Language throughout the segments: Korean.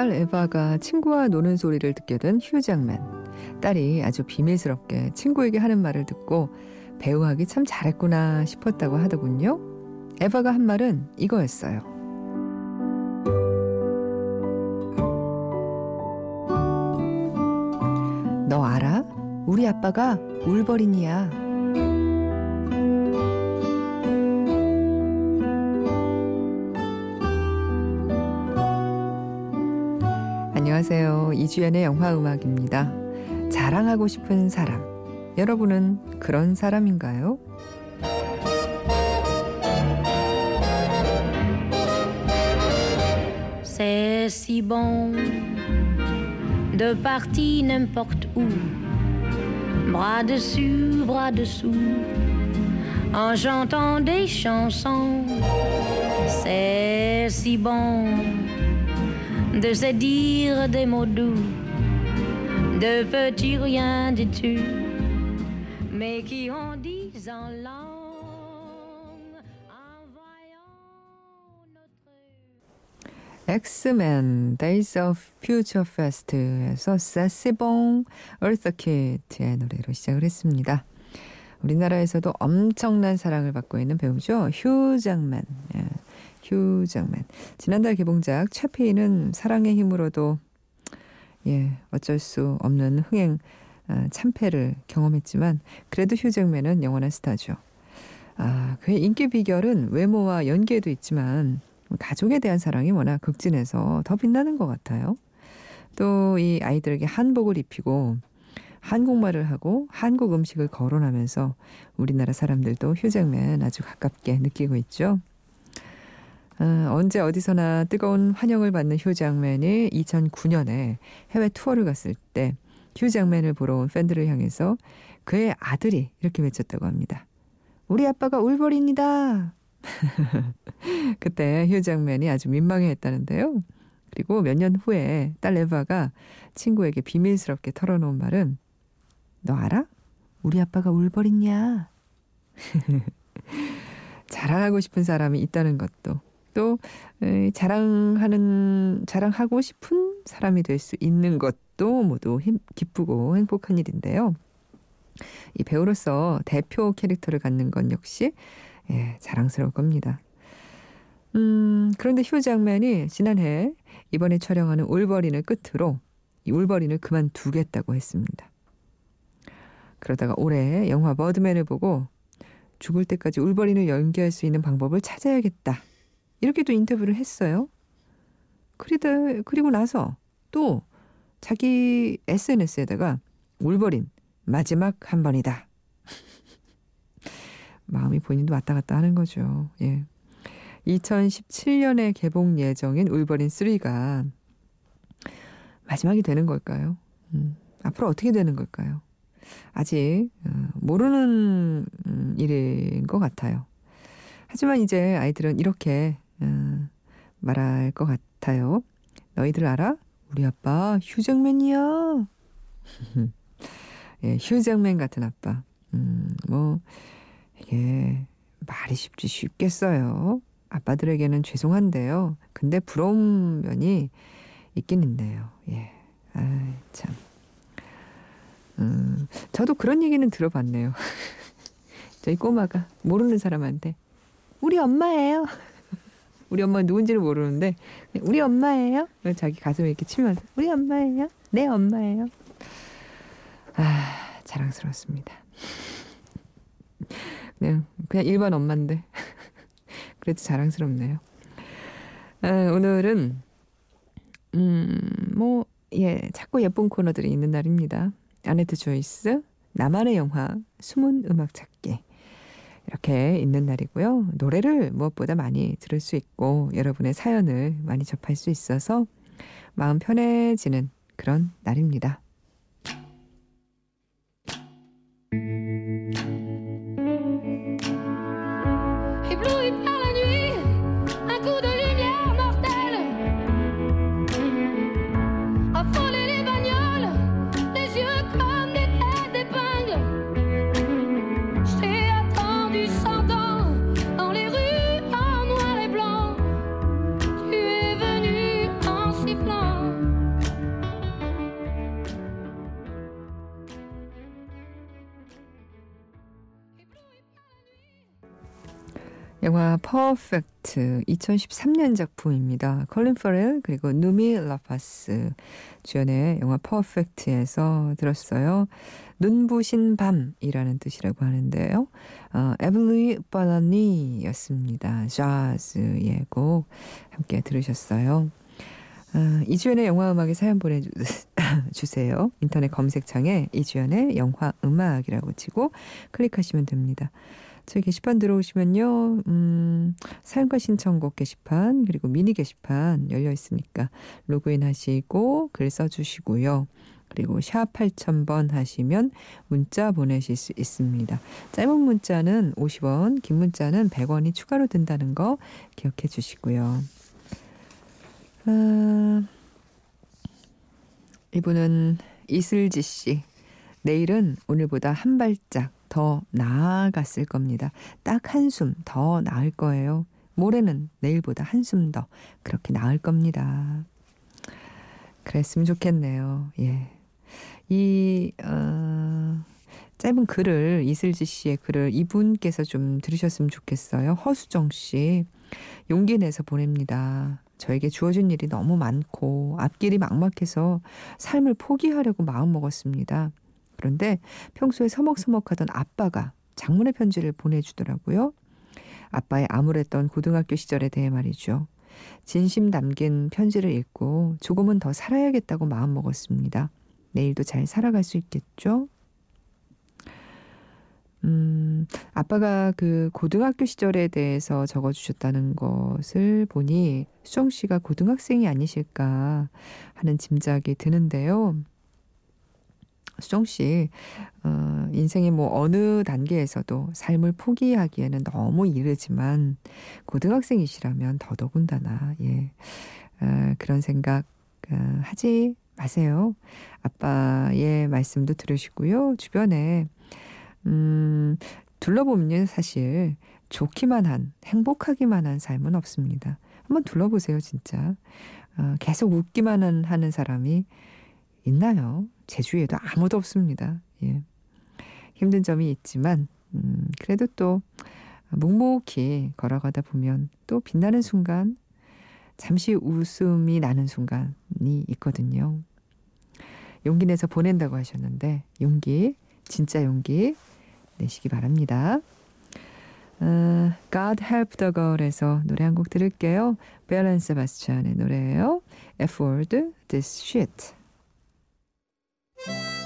딸 에바가 친구와 노는 소리를 듣게 된 휴장맨. 딸이 아주 비밀스럽게 친구에게 하는 말을 듣고 배우하기 참 잘했구나 싶었다고 하더군요. 에바가 한 말은 이거였어요. 너 알아? 우리 아빠가 울버린이야. 안녕하세요. 이주연의 영화 음악입니다. 자랑하고 싶은 사람. 여러분은 그런 사람인가요? C'est si bon de partir n'importe où, bras dessus, bras dessous, en chantant des chansons. C'est si bon de se dire des mots doux, de petits riens du tout, mais qui en disent en langue, en voyant notre... 엑스맨 Days of Future Fest에서 Eartha Kitt의 노래로 시작을 했습니다. 우리나라에서도 엄청난 사랑을 받고 있는 배우죠. 휴 장맨. 예, 휴 장맨. 지난달 개봉작 채피는 사랑의 힘으로도 예, 어쩔 수 없는 흥행 아, 참패를 경험했지만 그래도 휴 장맨은 영원한 스타죠. 아, 그의 인기 비결은 외모와 연기에도 있지만 가족에 대한 사랑이 워낙 극진해서 더 빛나는 것 같아요. 또 이 아이들에게 한복을 입히고 한국말을 하고 한국 음식을 거론하면서 우리나라 사람들도 휴장맨 아주 가깝게 느끼고 있죠. 어, 언제 어디서나 뜨거운 환영을 받는 휴 장맨이 2009년에 해외 투어를 갔을 때 휴 장맨을 보러 온 팬들을 향해서 그의 아들이 이렇게 외쳤다고 합니다. 우리 아빠가 울버린이다. 그때 휴 장맨이 아주 민망해했다는데요. 그리고 몇 년 후에 딸 에바가 친구에게 비밀스럽게 털어놓은 말은 너 알아? 우리 아빠가 울버린냐? 자랑하고 싶은 사람이 있다는 것도 또 자랑하는 자랑하고 싶은 사람이 될 수 있는 것도 모두 힘, 기쁘고 행복한 일인데요. 이 배우로서 대표 캐릭터를 갖는 건 역시 예, 자랑스러울 겁니다. 음, 그런데 휴 장면이 지난해 이번에 촬영하는 울버린을 끝으로 이 울버린을 그만두겠다고 했습니다. 그러다가 올해 영화 버드맨을 보고 죽을 때까지 울버린을 연기할 수 있는 방법을 찾아야겠다. 이렇게도 인터뷰를 했어요. 그리다, 그리고 나서 또 자기 SNS에다가 울버린 마지막 한 번이다. 마음이 본인도 왔다 갔다 하는 거죠. 예. 2017년에 개봉 예정인 울버린 3가 마지막이 되는 걸까요? 음, 앞으로 어떻게 되는 걸까요? 아직 어, 모르는 음, 일인 것 같아요. 하지만 이제 아이들은 이렇게 어, 말할 것 같아요. 너희들 알아? 우리 아빠 휴장맨이야. 예, 휴장맨 같은 아빠. 음, 뭐 이게 말이 쉽지 쉽겠어요. 아빠들에게는 죄송한데요. 근데 부러운 면이 있긴 있네요. 예. 아, 참. 음, 저도 그런 얘기는 들어봤네요. 저희 꼬마가 모르는 사람한테 우리 엄마예요. 우리 엄마 누군지를 모르는데 우리 엄마예요. 자기 가슴에 이렇게 치면서 우리 엄마예요. 내 엄마예요. 아 자랑스럽습니다. 그냥 그냥 일반 엄마인데 그래도 자랑스럽네요. 아, 오늘은 음뭐 예, 자꾸 예쁜 코너들이 있는 날입니다. 아네트 조이스, 나만의 영화, 숨은 음악 찾기. 이렇게 있는 날이고요. 노래를 무엇보다 많이 들을 수 있고 여러분의 사연을 많이 접할 수 있어서 마음 편해지는 그런 날입니다. 영화 퍼펙트 2013년 작품입니다. 컬린 퍼렐 그리고 누미 라파스 주연의 영화 퍼펙트에서 들었어요. 눈부신 밤이라는 뜻이라고 하는데요. 어, Éblouie par la nuit였습니다. 자즈의 곡 함께 들으셨어요. 아, 이주연의 영화 음악에 사연 보내주세요. 인터넷 검색창에 이주연의 영화 음악이라고 치고 클릭하시면 됩니다. 저희 게시판 들어오시면요, 음, 사연과 신청곡 게시판, 그리고 미니 게시판 열려 있으니까 로그인 하시고 글 써주시고요. 그리고 샵 8000번 하시면 문자 보내실 수 있습니다. 짧은 문자는 50원, 긴 문자는 100원이 추가로 든다는 거 기억해 주시고요. 아, 이분은 이슬지 씨. 내일은 오늘보다 한 발짝 더 나아갔을 겁니다. 딱 한숨 더 나을 거예요. 모레는 내일보다 한숨 더 그렇게 나을 겁니다. 그랬으면 좋겠네요. 예. 이, 어, 짧은 글을, 이슬지 씨의 글을 이분께서 좀 들으셨으면 좋겠어요. 허수정 씨. 용기 내서 보냅니다. 저에게 주어진 일이 너무 많고 앞길이 막막해서 삶을 포기하려고 마음먹었습니다. 그런데 평소에 서먹서먹하던 아빠가 장문의 편지를 보내주더라고요. 아빠의 암울했던 고등학교 시절에 대해 말이죠. 진심 담긴 편지를 읽고 조금은 더 살아야겠다고 마음먹었습니다. 내일도 잘 살아갈 수 있겠죠? 음, 아빠가 그 고등학교 시절에 대해서 적어주셨다는 것을 보니 수정 씨가 고등학생이 아니실까 하는 짐작이 드는데요. 수정 씨, 어, 인생의 뭐 어느 단계에서도 삶을 포기하기에는 너무 이르지만 고등학생이시라면 더더군다나, 예, 어, 그런 생각 어, 하지 마세요. 아빠의 말씀도 들으시고요. 주변에 음, 둘러보면 사실 좋기만 한, 행복하기만 한 삶은 없습니다. 한번 둘러보세요, 진짜. 어, 계속 웃기만 하는 사람이 있나요? 제 주위에도 아무도 없습니다. 예. 힘든 점이 있지만, 음, 그래도 또 묵묵히 걸어가다 보면 또 빛나는 순간, 잠시 웃음이 나는 순간이 있거든요. 용기 내서 보낸다고 하셨는데, 용기, 진짜 용기 내시기 바랍니다. 어, God Help the Girl에서 노래 한 곡 들을게요. 벨란 세바스찬의 노래예요. F-word, this shit. Thank you.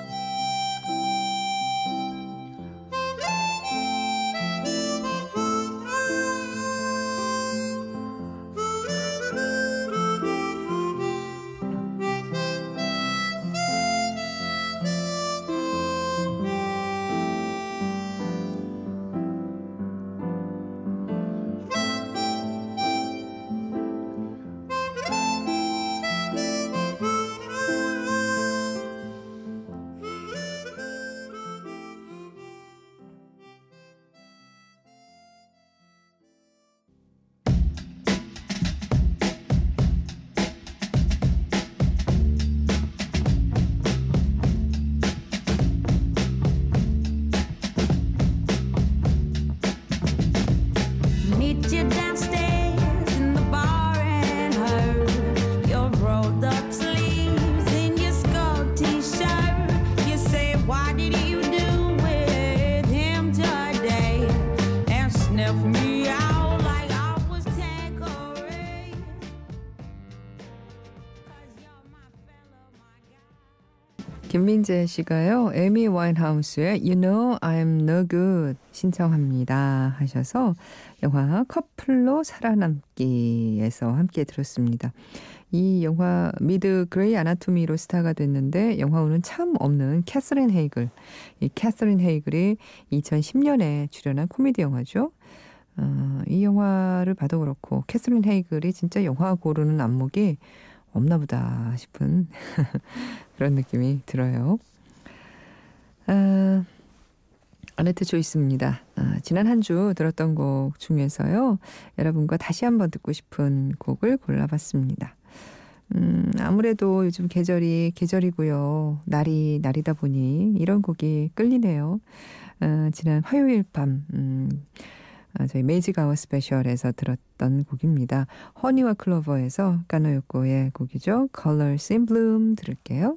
김민재 씨가요. 에이미 와인하우스의 You Know I'm No Good 신청합니다 하셔서 영화 커플로 살아남기에서 함께 들었습니다. 이 영화 미드 그레이 아나토미로 스타가 됐는데 영화 운은 참 없는 캐서린 헤이글. 이 캐서린 헤이글이 2010년에 출연한 코미디 영화죠. 어, 이 영화를 봐도 그렇고 캐서린 헤이글이 진짜 영화 고르는 안목이 없나 보다 싶은 그런 느낌이 들어요. 아, 아네뜨 Choice입니다. 아, 지난 한 주 들었던 곡 중에서요. 여러분과 다시 한번 듣고 싶은 곡을 골라봤습니다. 음, 아무래도 요즘 계절이 계절이고요. 날이 날이다 보니 이런 곡이 끌리네요. 아, 지난 화요일 밤, 음, 아, 저희 Magic Hour Special에서 들었던 곡입니다. 허니와 클로버에서 까노요코의 곡이죠. Colors in Bloom 들을게요.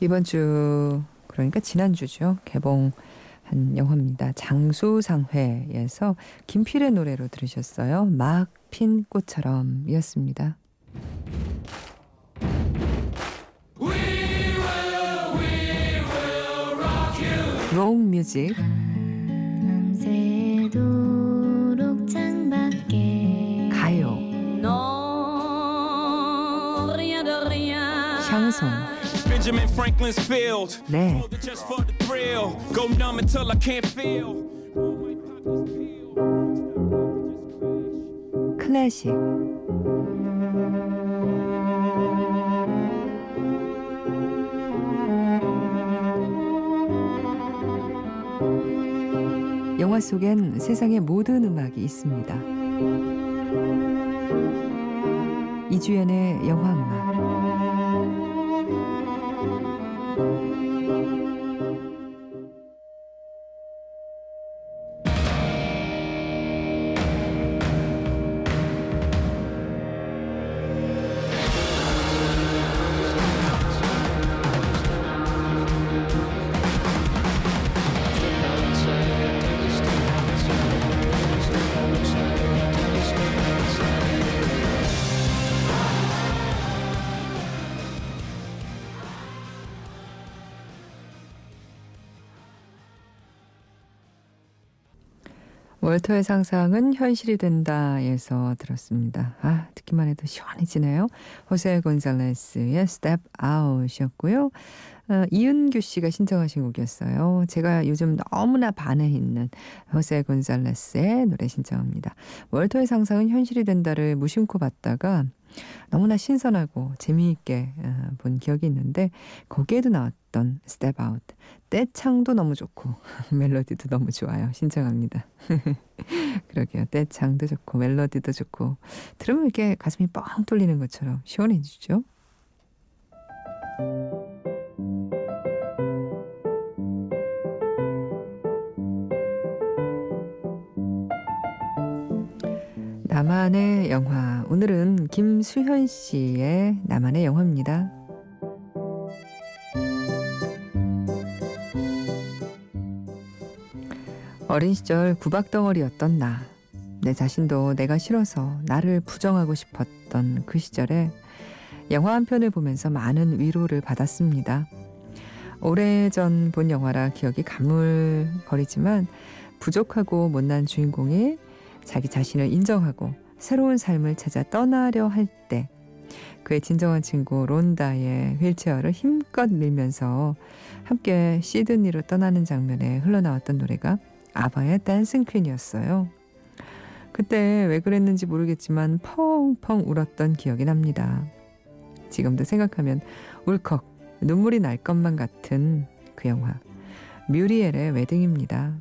이번 주 그러니까 지난주죠. 개봉한 영화입니다. 장수상회에서 김필의 노래로 들으셨어요. 막 핀 꽃처럼이었습니다. 롱 뮤직 Benjamin Franklin's field. 네. Just for the thrill. Go numb until I can't feel. 클래식 영화 속엔 세상의 모든 음악이 있습니다. 이주연의 영화 음악 월터의 상상은 현실이 된다에서 들었습니다. 아, 듣기만 해도 시원해지네요. 호세 곤살레스의 Step Out이었고요. 어, 이은규 씨가 신청하신 곡이었어요. 제가 요즘 너무나 반해 있는 호세 곤살레스의 노래 신청합니다. 월터의 상상은 현실이 된다를 무심코 봤다가 너무나 신선하고 재미있게 어, 본 기억이 있는데 거기에도 나왔던 Step Out 떼창도 너무 좋고 멜로디도 너무 좋아요. 신청합니다. 그러게요. 떼창도 좋고 멜로디도 좋고 들으면 이렇게 가슴이 뻥 뚫리는 것처럼 시원해지죠. 나만의 영화. 오늘은 김수현 씨의 나만의 영화입니다. 어린 시절 구박덩어리였던 나. 내 자신도 내가 싫어서 나를 부정하고 싶었던 그 시절에 영화 한 편을 보면서 많은 위로를 받았습니다. 오래전 본 영화라 기억이 가물거리지만 부족하고 못난 주인공이 자기 자신을 인정하고 새로운 삶을 찾아 떠나려 할 때 그의 진정한 친구 론다의 휠체어를 힘껏 밀면서 함께 시드니로 떠나는 장면에 흘러나왔던 노래가 아바의 댄싱 퀸이었어요. 그때 왜 그랬는지 모르겠지만 펑펑 울었던 기억이 납니다. 지금도 생각하면 울컥 눈물이 날 것만 같은 그 영화 뮤리엘의 웨딩입니다.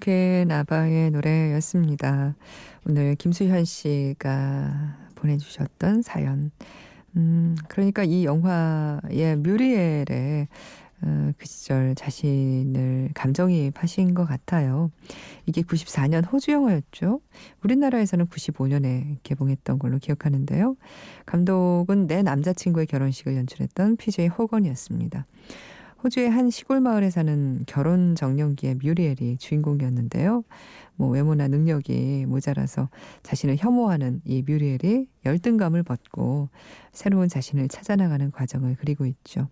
퀸 아바의 노래였습니다. 오늘 김수현 씨가 보내주셨던 사연. 음, 그러니까 이 영화의 뮤리엘의 어, 그 시절 자신을 감정이입하신 것 같아요. 이게 94년 호주 영화였죠. 우리나라에서는 95년에 개봉했던 걸로 기억하는데요. 감독은 내 남자친구의 결혼식을 연출했던 PJ 호건이었습니다. 호주의 한 시골 마을에 사는 결혼 정년기의 뮤리엘이 주인공이었는데요. 뭐 외모나 능력이 모자라서 자신을 혐오하는 이 뮤리엘이 열등감을 벗고 새로운 자신을 찾아나가는 과정을 그리고 있죠.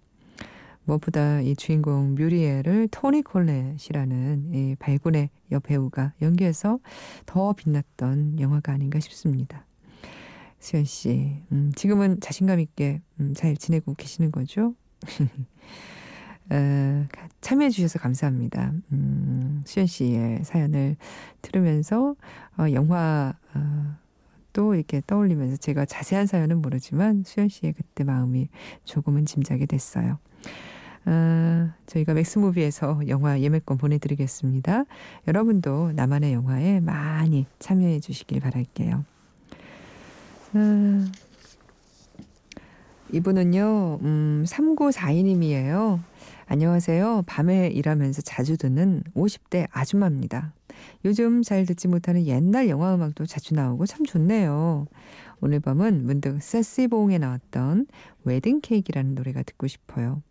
무엇보다 이 주인공 뮤리엘을 토니 콜렛이라는 이 발군의 여배우가 연기해서 더 빛났던 영화가 아닌가 싶습니다. 수현 씨, 음, 지금은 자신감 있게 음, 잘 지내고 계시는 거죠? 어, 참여해 주셔서 감사합니다. 음, 수현 씨의 사연을 들으면서 어, 영화 어, 또 이렇게 떠올리면서 제가 자세한 사연은 모르지만 수현 씨의 그때 마음이 조금은 짐작이 됐어요. 아, 저희가 맥스무비에서 영화 예매권 보내드리겠습니다. 여러분도 나만의 영화에 많이 참여해 주시길 바랄게요. 아, 이분은요, 음, 3942님이에요. 안녕하세요. 밤에 일하면서 자주 듣는 50대 아줌마입니다. 요즘 잘 듣지 못하는 옛날 영화 음악도 자주 나오고 참 좋네요. 오늘 밤은 문득 세시봉에 나왔던 웨딩 케이크라는 노래가 듣고 싶어요.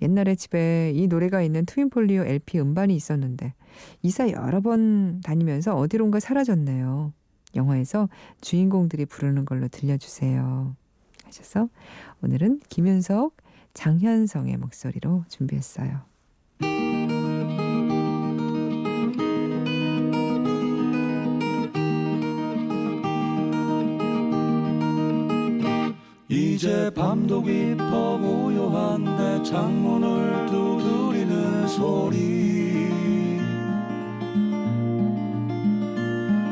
옛날에 집에 이 노래가 있는 트윈폴리오 LP 음반이 있었는데 이사 여러 번 다니면서 어디론가 사라졌네요. 영화에서 주인공들이 부르는 걸로 들려주세요. 하셔서 오늘은 김윤석, 장현성의 목소리로 준비했어요. 이제 밤도 깊어 고요한데 창문을 두드리는 소리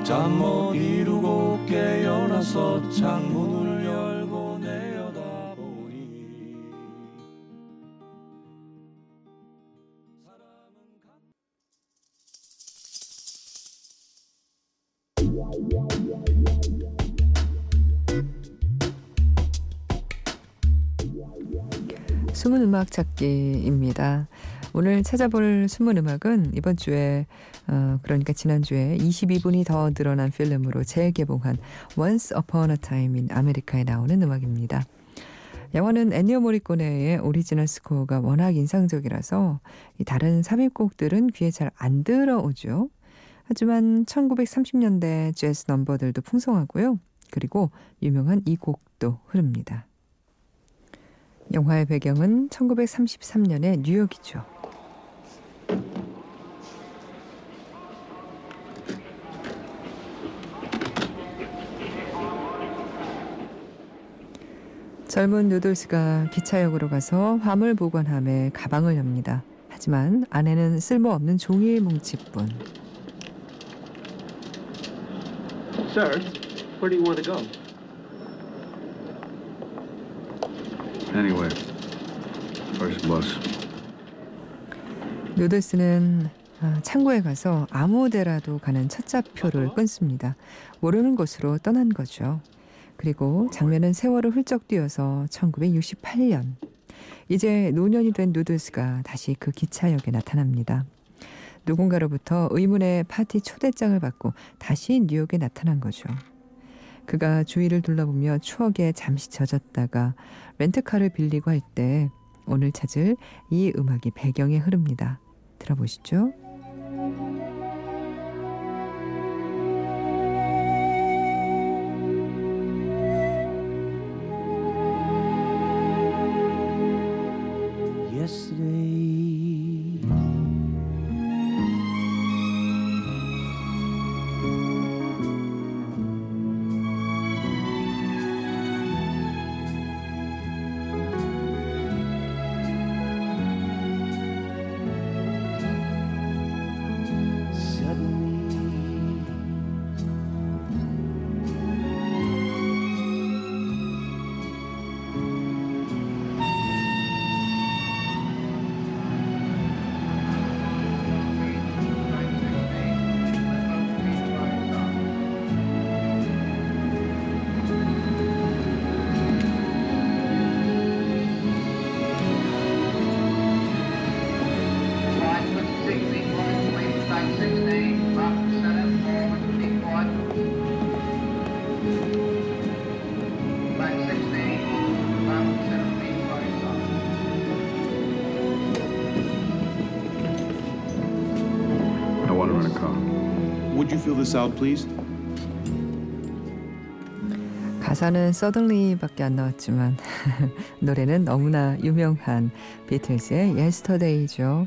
잠 못 이루고 깨어나서 창문을 음악 찾기입니다. 오늘 찾아볼 숨은 음악은 이번 주에 어, 그러니까 지난주에 22분이 더 늘어난 필름으로 재개봉한 Once Upon a Time in America에 나오는 음악입니다. 영화는 엔니오 모리코네의 오리지널 스코어가 워낙 인상적이라서 다른 삽입곡들은 귀에 잘 안 들어오죠. 하지만 1930년대 재즈 넘버들도 풍성하고요. 그리고 유명한 이 곡도 흐릅니다. 영화의 배경은 1933년의 뉴욕이죠. 젊은 누돌스가 기차역으로 가서 화물 보관함에 가방을 엽니다. 하지만 안에는 쓸모없는 종이 뭉치뿐. Sir, where do you want to go? Anyway, first bus. 아, 창고에 가서 아무 데라도 가는 첫차표를 끊습니다. 모르는 곳으로 떠난 거죠. 그리고 장면은 세월을 훌쩍 뛰어서 1968년. 이제 노년이 된 누들스가 다시 그 기차역에 나타납니다. 누군가로부터 의문의 파티 초대장을 받고 다시 뉴욕에 나타난 거죠. 그가 주위를 둘러보며 추억에 잠시 젖었다가 렌트카를 빌리고 할 때 오늘 찾을 이 음악이 배경에 흐릅니다. 들어보시죠. Fill this out, please? 가사는 Suddenly밖에 안 나왔지만 노래는 너무나 유명한 비틀즈의 Yesterday죠.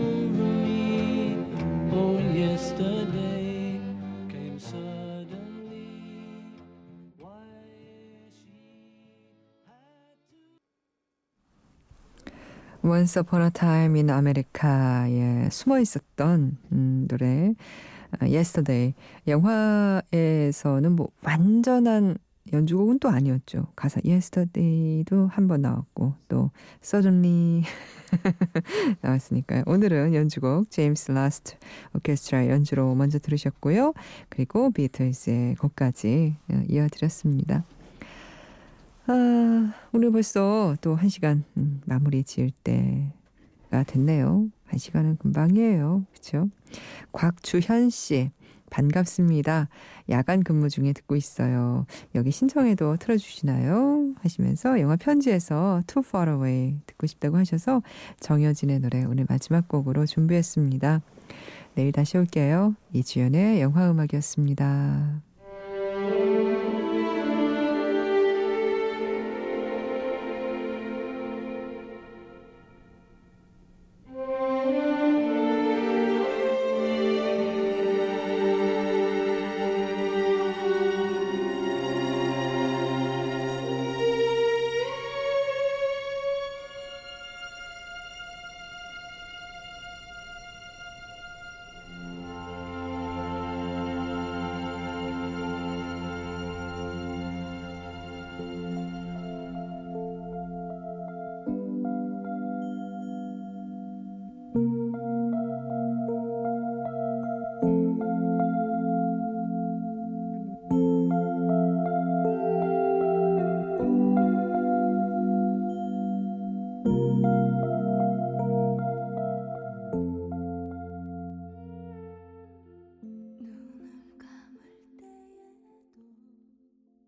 Once Upon a Time in America에 숨어 있었던 음, 노래 아, Yesterday 영화에서는 뭐 완전한 연주곡은 또 아니었죠. 가사 Yesterday도 한 번 나왔고 또 Suddenly 나왔으니까요. 오늘은 연주곡 제임스 라스트 오케스트라 연주로 먼저 들으셨고요. 그리고 비틀즈의 곡까지 어, 이어드렸습니다. 아, 오늘 벌써 또 한 시간 음, 마무리 지을 때가 됐네요. 한 시간은 금방이에요. 그렇죠? 곽주현 씨 반갑습니다. 야간 근무 중에 듣고 있어요. 여기 신청해도 틀어주시나요? 하시면서 영화 편지에서 Too Far Away 듣고 싶다고 하셔서 정여진의 노래 오늘 마지막 곡으로 준비했습니다. 내일 다시 올게요. 이주연의 영화음악이었습니다.